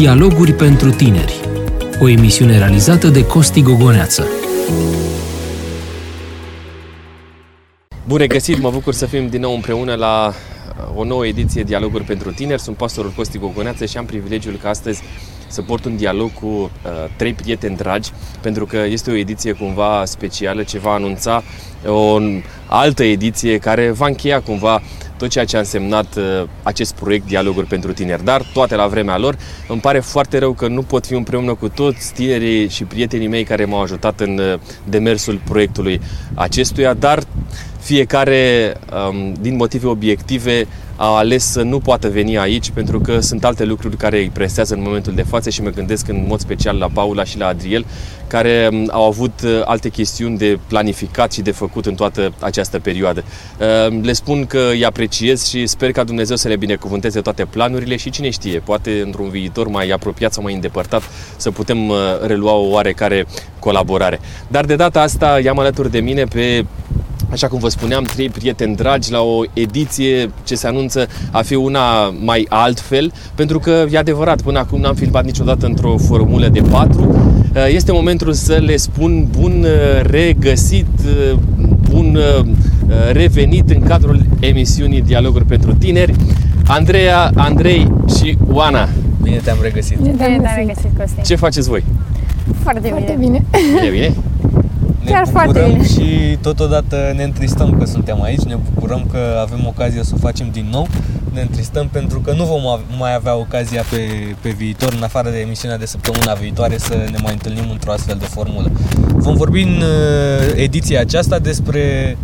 Dialoguri pentru tineri. O emisiune realizată de Costi Gogoneață. Bun regăsit, mă bucur să fim din nou împreună la o nouă ediție Dialoguri pentru tineri. Sunt pastorul Costi Gogoneață și am privilegiul că astăzi să port un dialog cu uh, trei prieteni dragi, pentru că este o ediție cumva specială ce va anunța o altă ediție care va încheia cumva tot ceea ce a însemnat uh, acest proiect Dialoguri pentru Tineri, dar toate la vremea lor. Îmi pare foarte rău că nu pot fi împreună cu toți tinerii și prietenii mei care m-au ajutat în uh, demersul proiectului acestuia, dar fiecare, um, din motive obiective, a ales să nu poată veni aici pentru că sunt alte lucruri care îi presează în momentul de față și mă gândesc în mod special la Paula și la Adriel, care um, au avut uh, alte chestiuni de planificat și de făcut în toată această perioadă. Uh, le spun că îi apreciez și sper ca Dumnezeu să le binecuvânteze toate planurile și cine știe, poate într-un viitor mai apropiat sau mai îndepărtat să putem uh, relua o oarecare colaborare. Dar de data asta i-am alături de mine pe Așa cum vă spuneam, trei prieteni dragi la o ediție ce se anunță a fi una mai altfel, pentru că e adevărat, până acum n-am filmat niciodată într-o formulă de patru. Este momentul să le spun bun regăsit, bun revenit în cadrul emisiunii Dialoguri pentru Tineri. Andreea, Andrei și Oana. Bine te-am regăsit. Bine te-am regăsit, Costin. Ce faceți voi? Foarte bine. Foarte bine. Bine, bine? Ne Chiar foarte bucurăm bine. și totodată ne întristăm că suntem aici, ne bucurăm că avem ocazia să o facem din nou. Ne întristăm pentru că nu vom av- mai avea ocazia pe, pe viitor, în afară de emisiunea de săptămâna viitoare, să ne mai întâlnim într-o astfel de formulă. Vom vorbi în uh, ediția aceasta despre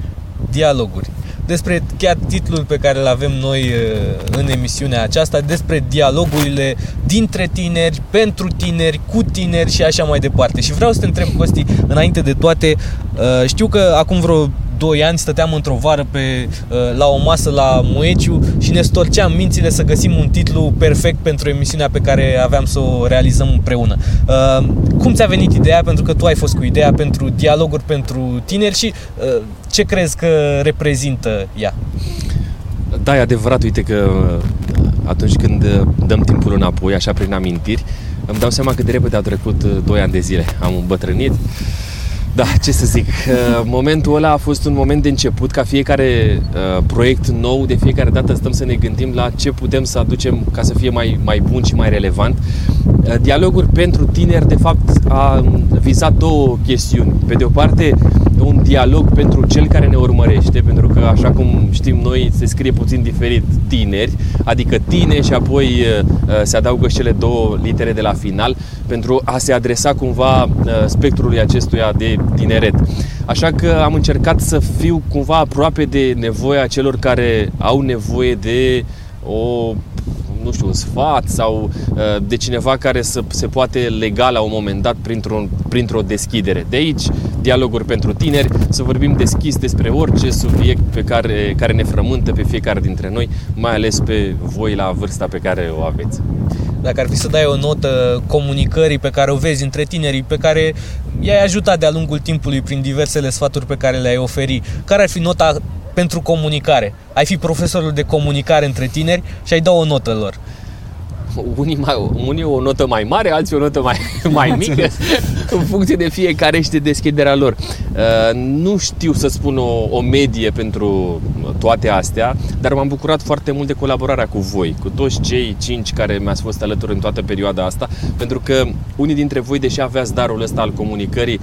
dialoguri despre chiar titlul pe care îl avem noi uh, în emisiunea aceasta, despre dialogurile dintre tineri, pentru tineri, cu tineri și așa mai departe. Și vreau să te întreb, Costi, înainte de toate, uh, știu că acum vreo 2 ani stăteam într-o vară pe, uh, la o masă la Moeciu și ne storceam mințile să găsim un titlu perfect pentru emisiunea pe care aveam să o realizăm împreună. Cum ți-a venit ideea? Pentru că tu ai fost cu ideea pentru dialoguri pentru tineri și ce crezi că reprezintă ea? Da, e adevărat, uite că atunci când dăm timpul înapoi, așa prin amintiri, îmi dau seama cât de repede au trecut 2 ani de zile. Am îmbătrânit. Da, ce să zic, momentul ăla a fost un moment de început, ca fiecare uh, proiect nou, de fiecare dată stăm să ne gândim la ce putem să aducem ca să fie mai, mai bun și mai relevant. Uh, dialoguri pentru tineri, de fapt, a vizat două chestiuni. Pe de o parte, un dialog pentru cel care ne urmărește, pentru că, așa cum știm noi, se scrie puțin diferit tineri, adică tine și apoi uh, se adaugă și cele două litere de la final, pentru a se adresa cumva uh, spectrului acestuia de tineret. Așa că am încercat să fiu cumva aproape de nevoia celor care au nevoie de o nu știu, un sfat sau uh, de cineva care să se poate lega la un moment dat printr-o, printr-o deschidere. De aici, dialoguri pentru tineri, să vorbim deschis despre orice subiect pe care, care ne frământă pe fiecare dintre noi, mai ales pe voi la vârsta pe care o aveți. Dacă ar fi să dai o notă comunicării pe care o vezi între tinerii, pe care i-ai ajutat de-a lungul timpului prin diversele sfaturi pe care le-ai oferi, care ar fi nota pentru comunicare? Ai fi profesorul de comunicare între tineri și ai da o notă lor. Unii, mai, unii o notă mai mare, alții o notă mai, mai mică, în funcție de fiecare și de deschiderea lor. Uh, nu știu să spun o, o medie pentru toate astea, dar m-am bucurat foarte mult de colaborarea cu voi, cu toți cei cinci care mi-ați fost alături în toată perioada asta, pentru că unii dintre voi, deși aveați darul ăsta al comunicării,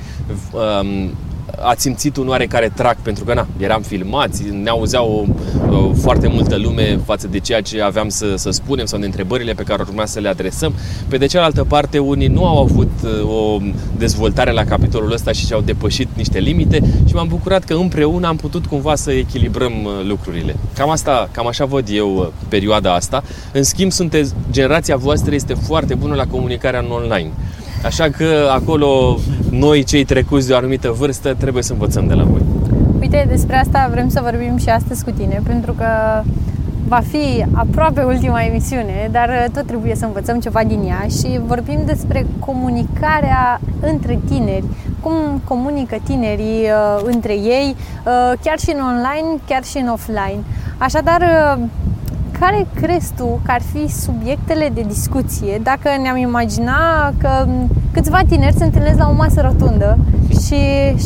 um, ați simțit un oarecare trac pentru că na, eram filmați, ne auzeau o, o, foarte multă lume față de ceea ce aveam să, să spunem sau de întrebările pe care urma să le adresăm. Pe de cealaltă parte, unii nu au avut o dezvoltare la capitolul ăsta și și-au depășit niște limite și m-am bucurat că împreună am putut cumva să echilibrăm lucrurile. Cam asta, cam așa văd eu perioada asta. În schimb, sunteți, generația voastră este foarte bună la comunicarea în online. Așa că acolo noi, cei trecuți de o anumită vârstă, trebuie să învățăm de la voi. Uite, despre asta vrem să vorbim și astăzi cu tine, pentru că va fi aproape ultima emisiune, dar tot trebuie să învățăm ceva din ea și vorbim despre comunicarea între tineri, cum comunică tinerii uh, între ei, uh, chiar și în online, chiar și în offline. Așadar, uh, care crezi tu că ar fi subiectele de discuție dacă ne-am imagina că câțiva tineri se întâlnesc la o masă rotundă și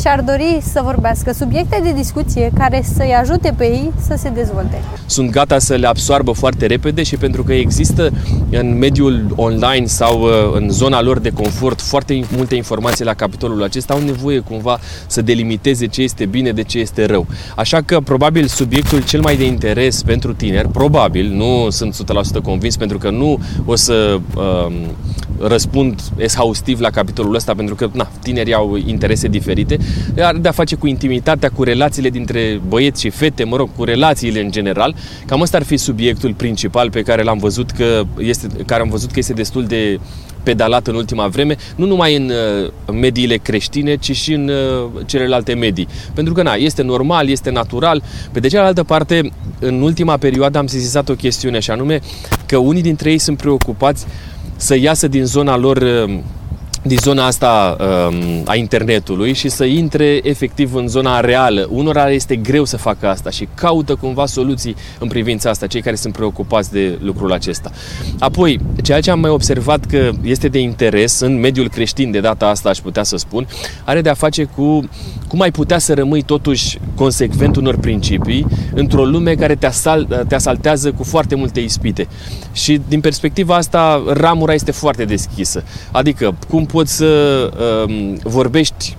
și-ar dori să vorbească subiecte de discuție care să-i ajute pe ei să se dezvolte. Sunt gata să le absoarbă foarte repede și pentru că există în mediul online sau uh, în zona lor de confort foarte multe informații la capitolul acesta, au nevoie cumva să delimiteze ce este bine de ce este rău. Așa că probabil subiectul cel mai de interes pentru tineri, probabil, nu sunt 100% convins pentru că nu o să um, răspund exhaustiv la capitolul ăsta pentru că na, tinerii au interese diferite, are de-a face cu intimitatea, cu relațiile dintre băieți și fete, mă rog, cu relațiile în general. Cam ăsta ar fi subiectul principal pe care l-am văzut că este, care am văzut că este destul de pedalat în ultima vreme, nu numai în uh, mediile creștine, ci și în uh, celelalte medii. Pentru că, na, este normal, este natural. Pe de cealaltă parte, în ultima perioadă am sesizat o chestiune, și anume că unii dintre ei sunt preocupați să iasă din zona lor uh, din zona asta um, a internetului și să intre efectiv în zona reală. Unora este greu să facă asta și caută cumva soluții în privința asta, cei care sunt preocupați de lucrul acesta. Apoi, ceea ce am mai observat că este de interes în mediul creștin de data asta, aș putea să spun, are de a face cu cum ai putea să rămâi totuși consecvent unor principii într-o lume care te, asal, te asaltează cu foarte multe ispite. Și din perspectiva asta, ramura este foarte deschisă. Adică, cum poți să uh, vorbești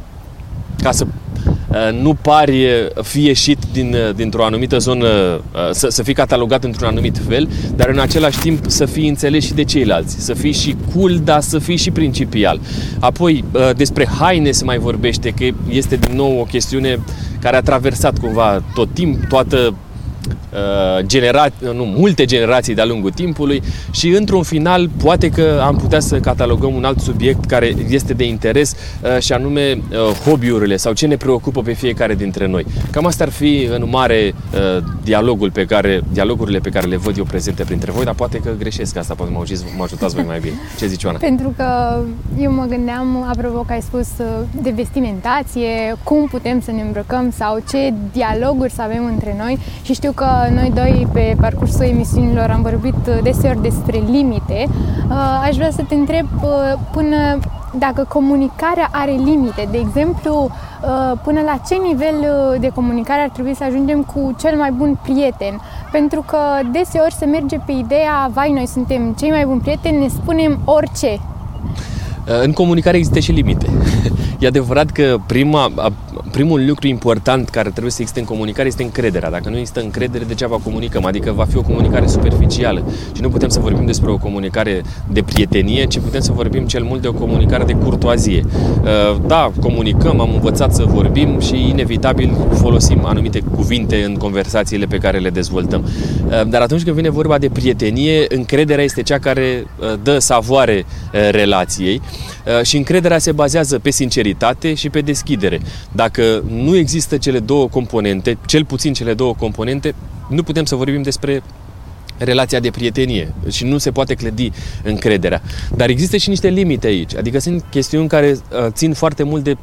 ca să uh, nu pari fi ieșit din, uh, dintr-o anumită zonă, uh, să, să fii catalogat într-un anumit fel, dar în același timp să fii înțeles și de ceilalți, să fii și cool, dar să fii și principial. Apoi, despre haine se mai vorbește, că este din nou o chestiune care a traversat cumva tot timp, toată Uh, genera- nu, multe generații de-a lungul timpului și într-un final poate că am putea să catalogăm un alt subiect care este de interes uh, și anume uh, hobby-urile sau ce ne preocupă pe fiecare dintre noi. Cam asta ar fi în mare dialogul pe care, dialogurile pe care le văd eu prezente printre voi, dar poate că greșesc asta, poate mă, ajutați, mă ajutați voi mai bine. Ce zici, Oana? Pentru că eu mă gândeam, apropo că ai spus de vestimentație, cum putem să ne îmbrăcăm sau ce dialoguri să avem între noi și știu că noi doi pe parcursul emisiunilor am vorbit uh, deseori despre limite. Uh, aș vrea să te întreb uh, până dacă comunicarea are limite. De exemplu, până la ce nivel de comunicare ar trebui să ajungem cu cel mai bun prieten. Pentru că deseori se merge pe ideea, vai, noi suntem cei mai buni prieteni, ne spunem orice. În comunicare există și limite. E adevărat că prima, primul lucru important care trebuie să existe în comunicare este încrederea. Dacă nu există încredere, degeaba comunicăm. Adică va fi o comunicare superficială. Și nu putem să vorbim despre o comunicare de prietenie, ci putem să vorbim cel mult de o comunicare de curtoazie. Uh, da, comunicăm, am învățat să vorbim și inevitabil folosim anumite cuvinte în conversațiile pe care le dezvoltăm. Uh, dar atunci când vine vorba de prietenie, încrederea este cea care uh, dă savoare relației și încrederea se bazează pe sinceritate și pe deschidere. Dacă nu există cele două componente, cel puțin cele două componente, nu putem să vorbim despre relația de prietenie și nu se poate clădi încrederea. Dar există și niște limite aici, adică sunt chestiuni care uh, țin foarte mult de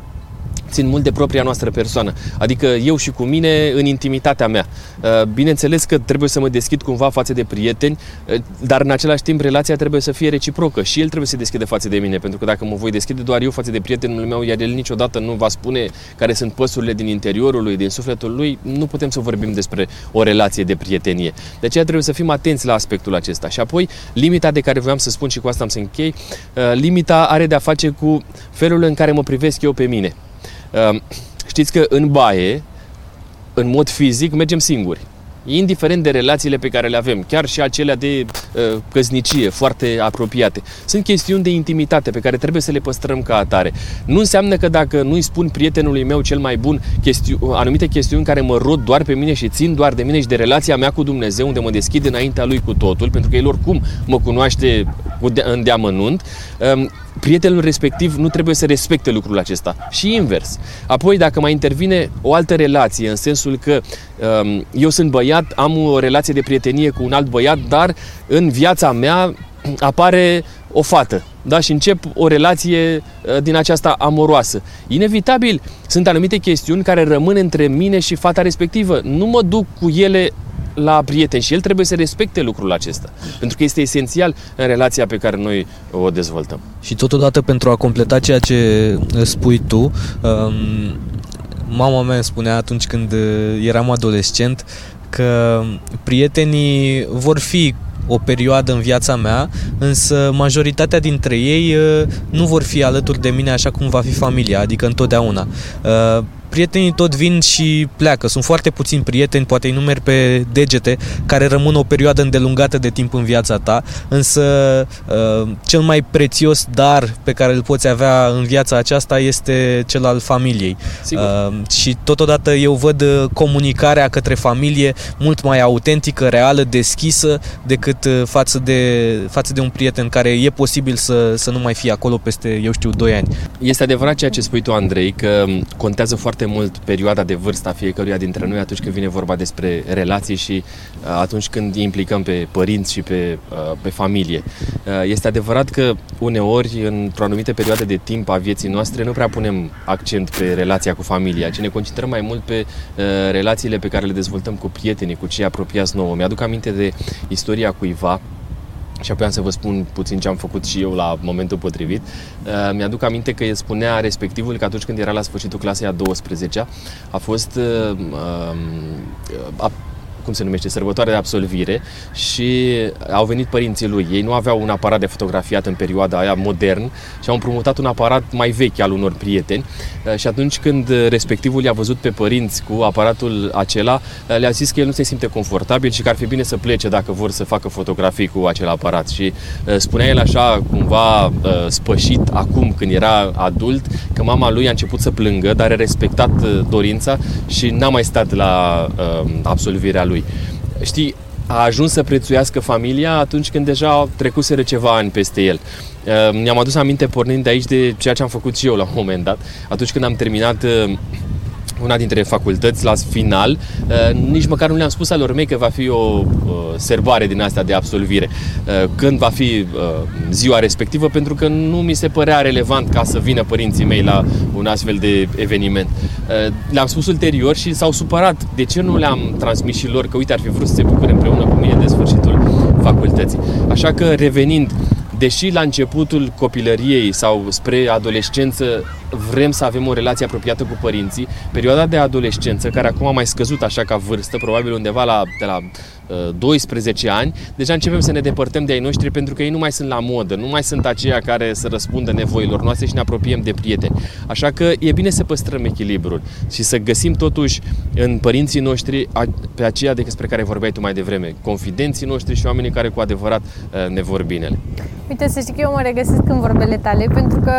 țin mult de propria noastră persoană, adică eu și cu mine în intimitatea mea. Uh, bineînțeles că trebuie să mă deschid cumva față de prieteni, uh, dar în același timp relația trebuie să fie reciprocă și el trebuie să se deschide față de mine, pentru că dacă mă voi deschide doar eu față de prietenul meu, iar el niciodată nu va spune care sunt păsurile din interiorul lui, din sufletul lui, nu putem să vorbim despre o relație de prietenie. De aceea trebuie să fim atenți la aspectul acesta. Și apoi, limita de care voiam să spun și cu asta am să închei, uh, limita are de a face cu felul în care mă privesc eu pe mine. Ehm, știți că în baie, în mod fizic, mergem singuri. Indiferent de relațiile pe care le avem, chiar și acelea de uh, căsnicie, foarte apropiate. Sunt chestiuni de intimitate pe care trebuie să le păstrăm ca atare. Nu înseamnă că dacă nu-i spun prietenului meu cel mai bun chesti- anumite chestiuni care mă rod doar pe mine și țin doar de mine și de relația mea cu Dumnezeu, unde mă deschid înaintea lui cu totul, pentru că el oricum mă cunoaște cu de- în deamănunt, uh, prietenul respectiv nu trebuie să respecte lucrul acesta. Și invers. Apoi, dacă mai intervine o altă relație, în sensul că um, eu sunt băiat, am o relație de prietenie cu un alt băiat, dar în viața mea apare o fată. Da? Și încep o relație uh, din aceasta amoroasă. Inevitabil, sunt anumite chestiuni care rămân între mine și fata respectivă. Nu mă duc cu ele la prieteni și el trebuie să respecte lucrul acesta, pentru că este esențial în relația pe care noi o dezvoltăm. Și totodată pentru a completa ceea ce spui tu, um, mama mea îmi spunea atunci când eram adolescent că prietenii vor fi o perioadă în viața mea, însă majoritatea dintre ei uh, nu vor fi alături de mine așa cum va fi familia, adică întotdeauna. Uh, prietenii tot vin și pleacă. Sunt foarte puțini prieteni, poate îi numeri pe degete, care rămân o perioadă îndelungată de timp în viața ta, însă uh, cel mai prețios dar pe care îl poți avea în viața aceasta este cel al familiei. Sigur. Uh, și totodată eu văd uh, comunicarea către familie mult mai autentică, reală, deschisă decât față de, față de un prieten care e posibil să, să nu mai fie acolo peste, eu știu, 2 ani. Este adevărat ceea ce spui tu, Andrei, că contează foarte foarte mult perioada de vârstă a fiecăruia dintre noi atunci când vine vorba despre relații și uh, atunci când implicăm pe părinți și pe, uh, pe familie. Uh, este adevărat că uneori, într-o anumită perioadă de timp a vieții noastre, nu prea punem accent pe relația cu familia, ci ne concentrăm mai mult pe relațiile pe care le dezvoltăm cu prietenii, cu cei apropiați nouă. Mi-aduc aminte de istoria cuiva și apoi am să vă spun puțin ce am făcut și eu la momentul potrivit. Uh, mi-aduc aminte că spunea respectivul că atunci când era la sfârșitul clasei a 12 a fost uh, uh, cum se numește, sărbătoare de absolvire și au venit părinții lui. Ei nu aveau un aparat de fotografiat în perioada aia modern și au împrumutat un aparat mai vechi al unor prieteni. Uh, și atunci când respectivul i-a văzut pe părinți cu aparatul acela, uh, le-a zis că el nu se simte confortabil și că ar fi bine să plece dacă vor să facă fotografii cu acel aparat. Și uh, spunea el așa cumva spășit acum când era adult că mama lui a început să plângă, dar a respectat dorința și n-a mai stat la absolvirea lui lui. Știi, a ajuns să prețuiască familia atunci când deja trecuseră ceva ani peste el. Mi-am adus aminte pornind de aici de ceea ce am făcut și eu la un moment dat. Atunci când am terminat una dintre facultăți la final, uh, nici măcar nu le-am spus alor mei că va fi o uh, serbare din asta de absolvire. Uh, când va fi ziua respectivă, pentru că nu mi se părea relevant ca să vină părinții mei la un astfel de eveniment. Le-am spus ulterior și s-au supărat. De ce nu le-am transmis și lor că uite ar fi vrut să se bucure împreună cu mine de sfârșitul facultății. Așa că revenind deși la începutul copilăriei sau spre adolescență vrem să avem o relație apropiată cu părinții, perioada de adolescență, care acum a mai scăzut așa ca vârstă, probabil undeva la, de la 12 uh, ani, deja începem să ne depărtăm de ai noștri pentru că ei nu mai sunt la modă, nu mai sunt aceia care să răspundă nevoilor noastre și ne apropiem de prieteni. Așa că e bine să păstrăm echilibrul și să găsim totuși în părinții noștri pe aceia despre care vorbeai tu mai devreme, confidenții noștri și oamenii care cu adevărat uh, ne vor binele. Uite, să știi că eu mă regăsesc în vorbele tale pentru că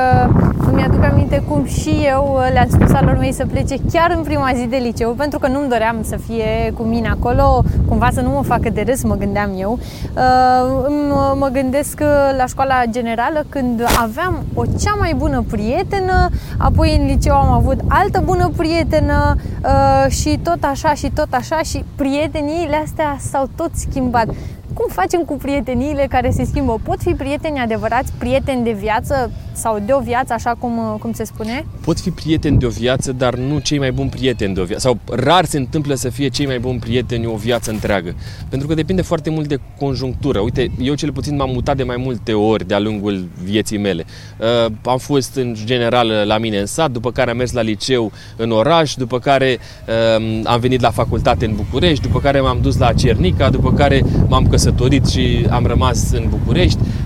îmi aduc aminte cum și eu uh, le-am spus alor mei să plece chiar în prima zi de liceu pentru că nu-mi doream să fie cu mine acolo, cumva să nu mă facă de râs, mă gândeam eu. Uh, mă gândesc la școala generală când aveam o cea mai bună prietenă, apoi în liceu am avut altă bună prietenă uh, și tot așa și tot așa și prieteniile astea s-au tot schimbat. Cum facem cu prieteniile care se schimbă? Pot fi prieteni adevărați, prieteni de viață sau de o viață, așa cum, cum se spune? Pot fi prieteni de o viață, dar nu cei mai buni prieteni de o viață. Sau rar se întâmplă să fie cei mai buni prieteni o viață întreagă. Pentru că depinde foarte mult de conjunctură. Uite, eu cel puțin m-am mutat de mai multe ori de-a lungul vieții mele. Uh, am fost în general la mine în sat, după care am mers la liceu în oraș, după care uh, am venit la facultate în București, după care m-am dus la Cernica, după care m-am căsătorit și am rămas în București, uh,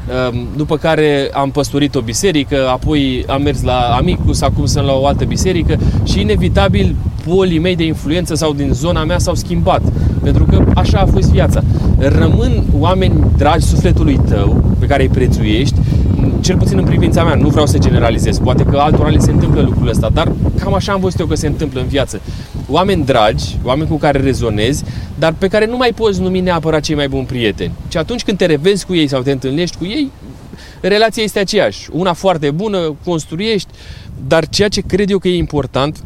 după care am păstorit o biserică, biserică, apoi am mers la Amicus, acum sunt la o altă biserică și inevitabil polii mei de influență sau din zona mea s-au schimbat. Pentru că așa a fost viața. Rămân oameni dragi sufletului tău, pe care îi prețuiești, cel puțin în privința mea, nu vreau să generalizez, poate că altora le se întâmplă lucrul ăsta, dar cam așa am văzut eu că se întâmplă în viață. Oameni dragi, oameni cu care rezonezi, dar pe care nu mai poți numi neapărat cei mai buni prieteni. Și atunci când te revezi cu ei sau te întâlnești cu ei, relația este aceeași. Una foarte bună, construiești, dar ceea ce cred eu că e important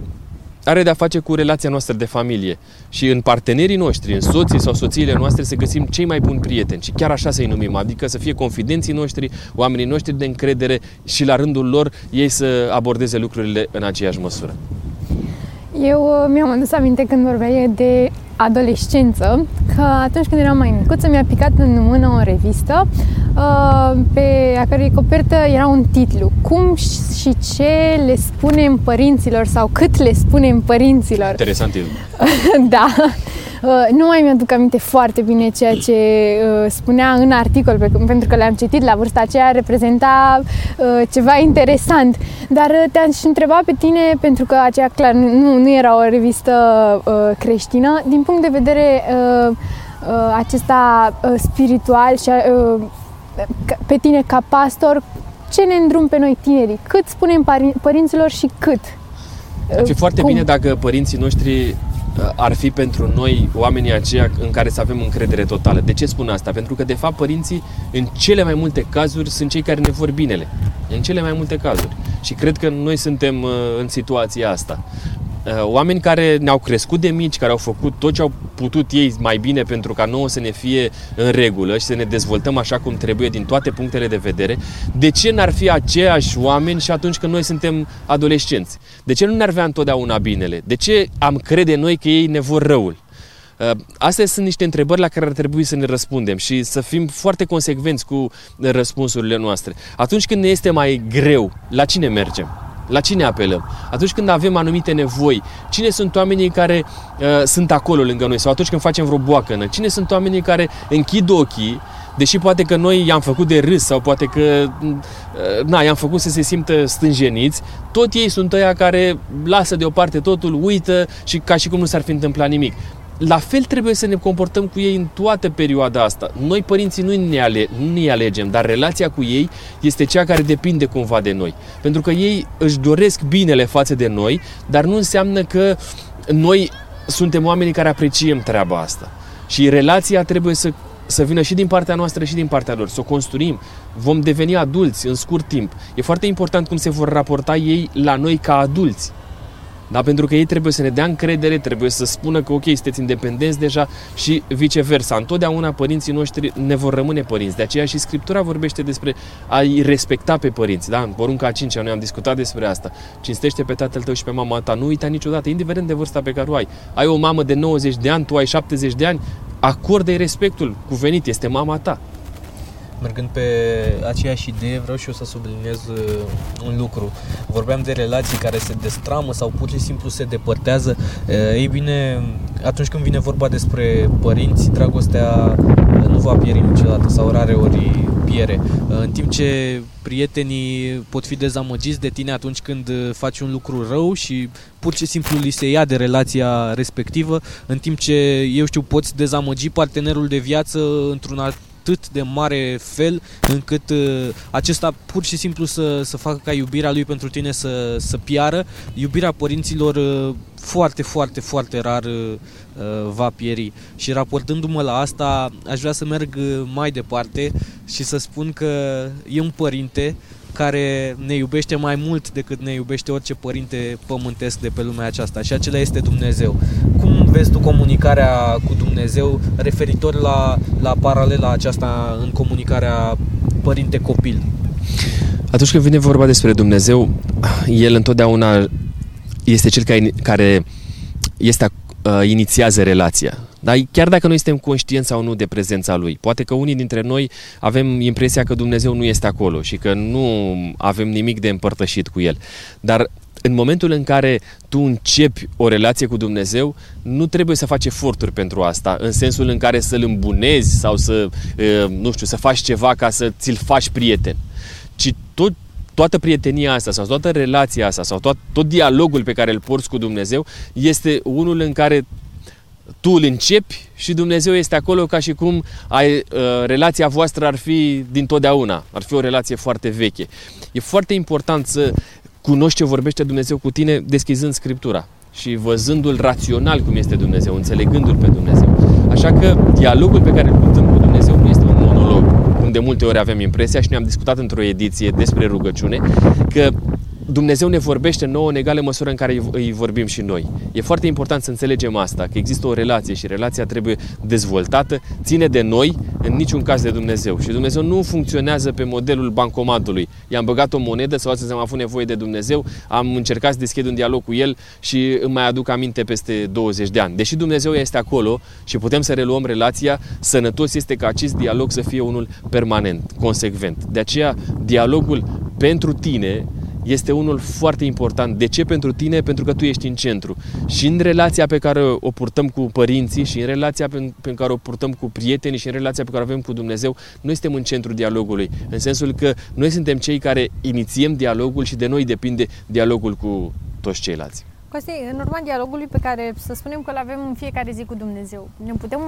are de-a face cu relația noastră de familie. Și în partenerii noștri, în soții sau soțiile noastre, să găsim cei mai buni prieteni. Și chiar așa să-i numim, adică să fie confidenții noștri, oamenii noștri de încredere și la rândul lor ei să abordeze lucrurile în aceeași măsură. Eu uh, mi-am adus aminte când vorbeai de adolescență, că atunci când eram mai micuță mi-a picat în mână o revistă uh, pe a cărei copertă era un titlu Cum și ce le spunem părinților sau cât le spunem părinților. Interesant da. Uh, nu mai mi-aduc aminte foarte bine ceea ce uh, spunea în articol, pentru că le-am citit la vârsta aceea, reprezenta uh, ceva interesant. Dar te-aș întreba pe tine, pentru că aceea clar nu, nu era o revistă creștină, din punct de vedere acesta spiritual și pe tine ca pastor, ce ne îndrum pe noi tinerii? Cât spunem părinților și cât? Ar fi foarte Cum? bine dacă părinții noștri ar fi pentru noi oamenii aceia în care să avem încredere totală. De ce spun asta? Pentru că, de fapt, părinții, în cele mai multe cazuri, sunt cei care ne vor binele. În cele mai multe cazuri. Și cred că noi suntem uh, în situația asta. Uh, oameni care ne-au crescut de mici, care au făcut tot ce au putut ei mai bine pentru ca nouă să ne fie în regulă și să ne dezvoltăm așa cum trebuie din toate punctele de vedere, de ce n-ar fi aceiași oameni și atunci când noi suntem adolescenți? De ce nu ne-ar avea întotdeauna binele? De ce am crede noi că ei ne vor răul? Uh, astea sunt niște întrebări la care ar trebui să ne răspundem și să fim foarte consecvenți cu răspunsurile noastre. Atunci când ne este mai greu, la cine mergem? La cine apelăm? Atunci când avem anumite nevoi, cine sunt oamenii care uh, sunt acolo lângă noi? Sau atunci când facem vreo boacănă, cine sunt oamenii care închid ochii deși poate că noi i-am făcut de râs sau poate că uh, na, i-am făcut să se simtă stânjeniți, tot ei sunt ăia care lasă deoparte totul, uită și ca și cum nu s-ar fi întâmplat nimic la fel trebuie să ne comportăm cu ei în toată perioada asta. Noi, părinții, nu ne, ale, nu ne alegem, dar relația cu ei este cea care depinde cumva de noi. Pentru că ei își doresc binele față de noi, dar nu înseamnă că noi suntem oamenii care apreciem treaba asta. Și relația trebuie să să vină și din partea noastră și din partea lor, să o construim. Vom deveni adulți în scurt timp. E foarte important cum se vor raporta ei la noi ca adulți. Da? Pentru că ei trebuie să ne dea încredere, trebuie să spună că ok, sunteți independenți deja și viceversa. Întotdeauna părinții noștri ne vor rămâne părinți. De aceea și Scriptura vorbește despre a-i respecta pe părinți. Da? În porunca a cincea noi am discutat despre asta. Cinstește pe tatăl tău și pe mama ta. Nu uita niciodată, indiferent de vârsta pe care o ai. Ai o mamă de 90 de ani, tu ai 70 de ani, acordă-i respectul cuvenit, este mama ta mergând pe aceeași idee, vreau și eu să subliniez uh, un lucru. Vorbeam de relații care se destramă sau pur și simplu se depărtează. Uh, ei bine, atunci când vine vorba despre părinți, dragostea uh, nu va pieri niciodată sau rare ori piere. În timp ce prietenii pot fi dezamăgiți de tine atunci când faci un lucru rău și pur și simplu li se ia de relația respectivă, în timp ce, eu știu, poți dezamăgi partenerul de viață într-un alt atât de mare fel încât uh, acesta pur și simplu să, să facă ca iubirea lui pentru tine să, să piară. Iubirea părinților uh, foarte, foarte, foarte rar uh, va pieri. Și raportându-mă la asta, aș vrea să merg mai departe și să spun că e un părinte care ne iubește mai mult decât ne iubește orice părinte pământesc de pe lumea aceasta și acela este Dumnezeu. Cum vezi tu comunicarea cu Dumnezeu referitor la, la paralela aceasta în comunicarea părinte-copil? Atunci când vine vorba despre Dumnezeu, El întotdeauna este cel care, care este uh, inițiază relația. Dar chiar dacă noi suntem conștienți sau nu de prezența Lui, poate că unii dintre noi avem impresia că Dumnezeu nu este acolo și că nu avem nimic de împărtășit cu El. Dar în momentul în care tu începi o relație cu Dumnezeu, nu trebuie să faci eforturi pentru asta, în sensul în care să-L îmbunezi sau să, nu știu, să faci ceva ca să ți-l faci prieten. Ci tot toată prietenia asta sau toată relația asta sau tot, tot dialogul pe care îl porți cu Dumnezeu este unul în care tu îl începi și Dumnezeu este acolo ca și cum ai, uh, relația voastră ar fi din totdeauna, ar fi o relație foarte veche. E foarte important să cunoști ce vorbește Dumnezeu cu tine deschizând Scriptura și văzându-l rațional cum este Dumnezeu, înțelegându-l pe Dumnezeu. Așa că dialogul pe care îl purtăm cu Dumnezeu nu este un monolog, cum de multe ori avem impresia și ne-am discutat într-o ediție despre rugăciune, că Dumnezeu ne vorbește nouă în egală măsură în care îi vorbim și noi. E foarte important să înțelegem asta, că există o relație și relația trebuie dezvoltată, ține de noi, în niciun caz de Dumnezeu. Și Dumnezeu nu funcționează pe modelul bancomatului. I-am băgat o monedă sau astăzi am avut nevoie de Dumnezeu, am încercat să deschid un dialog cu El și îmi mai aduc aminte peste 20 de ani. Deși Dumnezeu este acolo și putem să reluăm relația, sănătos este ca acest dialog să fie unul permanent, consecvent. De aceea, dialogul pentru tine este unul foarte important. De ce pentru tine? Pentru că tu ești în centru. Și în relația pe care o purtăm cu părinții și în relația pe, pe care o purtăm cu prietenii și în relația pe care o avem cu Dumnezeu, noi suntem în centru dialogului. În sensul că noi suntem cei care inițiem dialogul și de noi depinde dialogul cu toți ceilalți. Costi, în urma dialogului pe care să spunem că îl avem în fiecare zi cu Dumnezeu, ne putem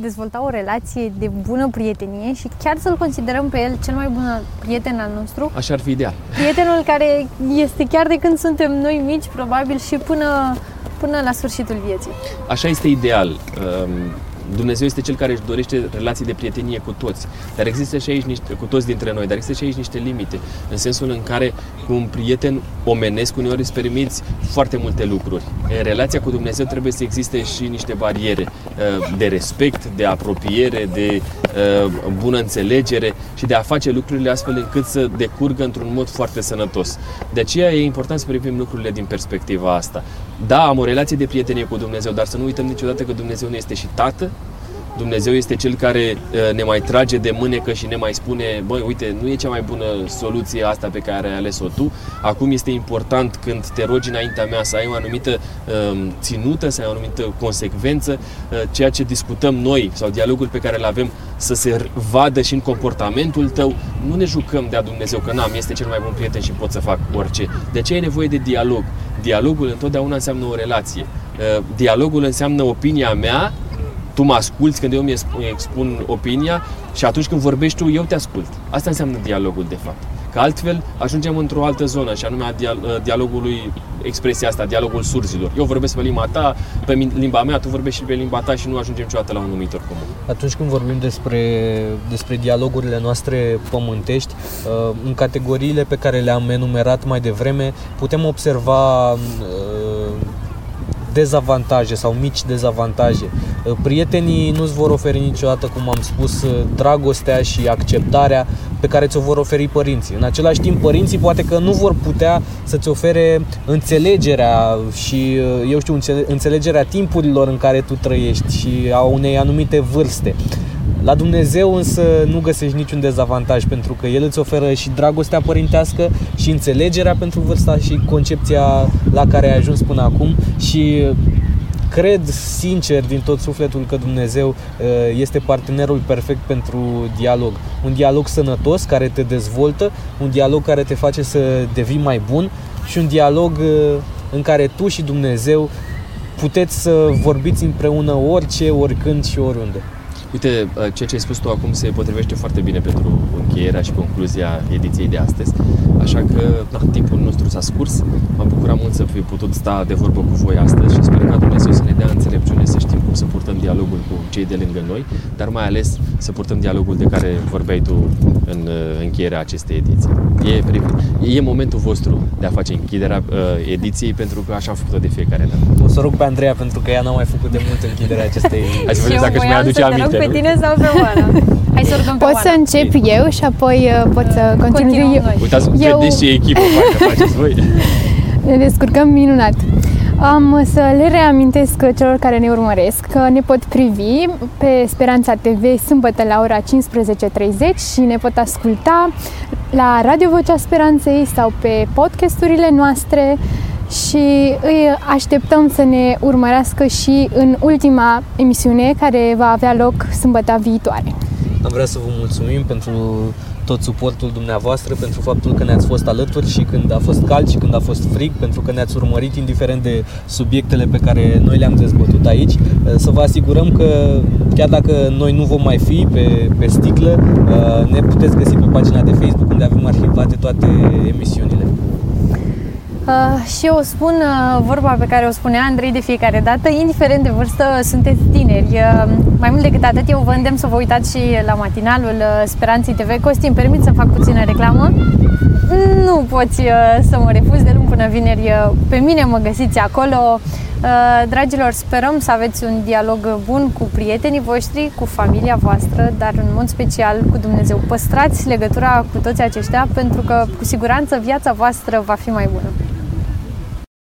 dezvolta o relație de bună prietenie și chiar să-L considerăm pe El cel mai bun prieten al nostru. Așa ar fi ideal. Prietenul care este chiar de când suntem noi mici, probabil, și până, până la sfârșitul vieții. Așa este ideal. Um, Dumnezeu este Cel care își dorește relații de prietenie cu toți. Dar există și aici niște, cu toți dintre noi, dar există și aici niște limite. În sensul în care cu un prieten omenesc uneori îți permiți foarte multe lucruri. În relația cu Dumnezeu trebuie să existe și niște bariere uh, de respect, de apropiere, de uh, bună înțelegere și de a face lucrurile astfel încât să decurgă într-un mod foarte sănătos. De aceea e important să privim lucrurile din perspectiva asta. Da, am o relație de prietenie cu Dumnezeu, dar să nu uităm niciodată că Dumnezeu nu este și tată, Dumnezeu este cel care uh, ne mai trage de mânecă și ne mai spune, băi, uite, nu e cea mai bună soluție asta pe care ai ales-o tu. Acum este important când te rogi înaintea mea să ai o anumită um, ținută, să ai o anumită consecvență, uh, ceea ce discutăm noi sau dialogul pe care îl avem să se vadă și în comportamentul tău. Nu ne jucăm de-a Dumnezeu că n-am, este cel mai bun prieten și pot să fac orice. De ce e nevoie de dialog. Dialogul întotdeauna înseamnă o relație. Uh, dialogul înseamnă opinia mea tu mă asculți când eu mi expun opinia și atunci când vorbești tu, eu te ascult. Asta înseamnă dialogul, de fapt. Că altfel ajungem într-o altă zonă, și anume a ă, dialogului, expresia asta, dialogul surzilor. Eu vorbesc pe limba ta, pe limba mea, tu vorbești și pe limba ta și nu ajungem niciodată la un numitor comun. Atunci când vorbim despre, despre dialogurile noastre pământești, ă, în categoriile pe care le-am enumerat mai devreme, putem observa ă, dezavantaje sau mici dezavantaje. Uh, prietenii nu-ți vor oferi niciodată, cum am spus, uh, dragostea și acceptarea pe care ți-o vor oferi părinții. În același timp, părinții poate că nu vor putea să-ți ofere înțelegerea și, uh, eu știu, înțelegerea timpurilor în care tu trăiești și a unei anumite vârste. La Dumnezeu însă nu găsești niciun dezavantaj pentru că El îți oferă și dragostea părintească și înțelegerea pentru vârsta și concepția la care ai ajuns până acum și cred sincer din tot sufletul că Dumnezeu uh, este partenerul perfect pentru dialog. Un dialog sănătos care te dezvoltă, un dialog care te face să devii mai bun și un dialog uh, în care tu și Dumnezeu puteți să vorbiți împreună orice, oricând și oriunde. Uite, uh, ceea ce ai spus tu acum se potrivește foarte bine pentru încheierea și concluzia ediției de astăzi. Așa că, da, timpul nostru s-a scurs. M-am bucurat mult să fi putut sta de vorbă cu voi astăzi și sper ca Dumnezeu să ne dea înțelepciune să știm cum să purtăm dialogul cu cei de lângă noi, dar mai ales să purtăm dialogul de care vorbeai tu în uh, încheierea acestei ediții. E, e momentul vostru de a face închiderea uh, ediției pentru că așa am făcut-o de fiecare dată. O să rog pe Andreea pentru că ea n-a mai făcut de mult închiderea acestei ediții. Hai să vedem dacă își mai aduce aminte pe tine sau pe Oana? Hai să rugăm pe Pot să încep eu și apoi uh, pot să continui eu. Uitați, eu... vedeți ce echipă faceți voi. Ne descurcăm minunat. Am să le reamintesc celor care ne urmăresc că ne pot privi pe Speranța TV sâmbătă la ora 15.30 și ne pot asculta la Radio Vocea Speranței sau pe podcasturile noastre și îi așteptăm să ne urmărească și în ultima emisiune care va avea loc sâmbătă viitoare. Am vrea să vă mulțumim pentru tot suportul dumneavoastră, pentru faptul că ne-ați fost alături și când a fost cald și când a fost frig, pentru că ne-ați urmărit indiferent de subiectele pe care noi le-am dezbătut aici. Să vă asigurăm că chiar dacă noi nu vom mai fi pe, pe sticlă, ne puteți găsi pe pagina de Facebook unde avem arhivate toate emisiunile. Uh, și eu spun uh, vorba pe care o spunea Andrei de fiecare dată, indiferent de vârstă, sunteți tineri. Uh, mai mult decât atât, eu vă îndemn să vă uitați și la matinalul uh, Speranței TV. Costi, îmi permit să fac puțină reclamă? Nu poți uh, să mă refuzi de luni până vineri. Uh, pe mine mă găsiți acolo. Uh, dragilor, sperăm să aveți un dialog bun cu prietenii voștri, cu familia voastră, dar în mod special cu Dumnezeu. Păstrați legătura cu toți aceștia pentru că cu siguranță viața voastră va fi mai bună.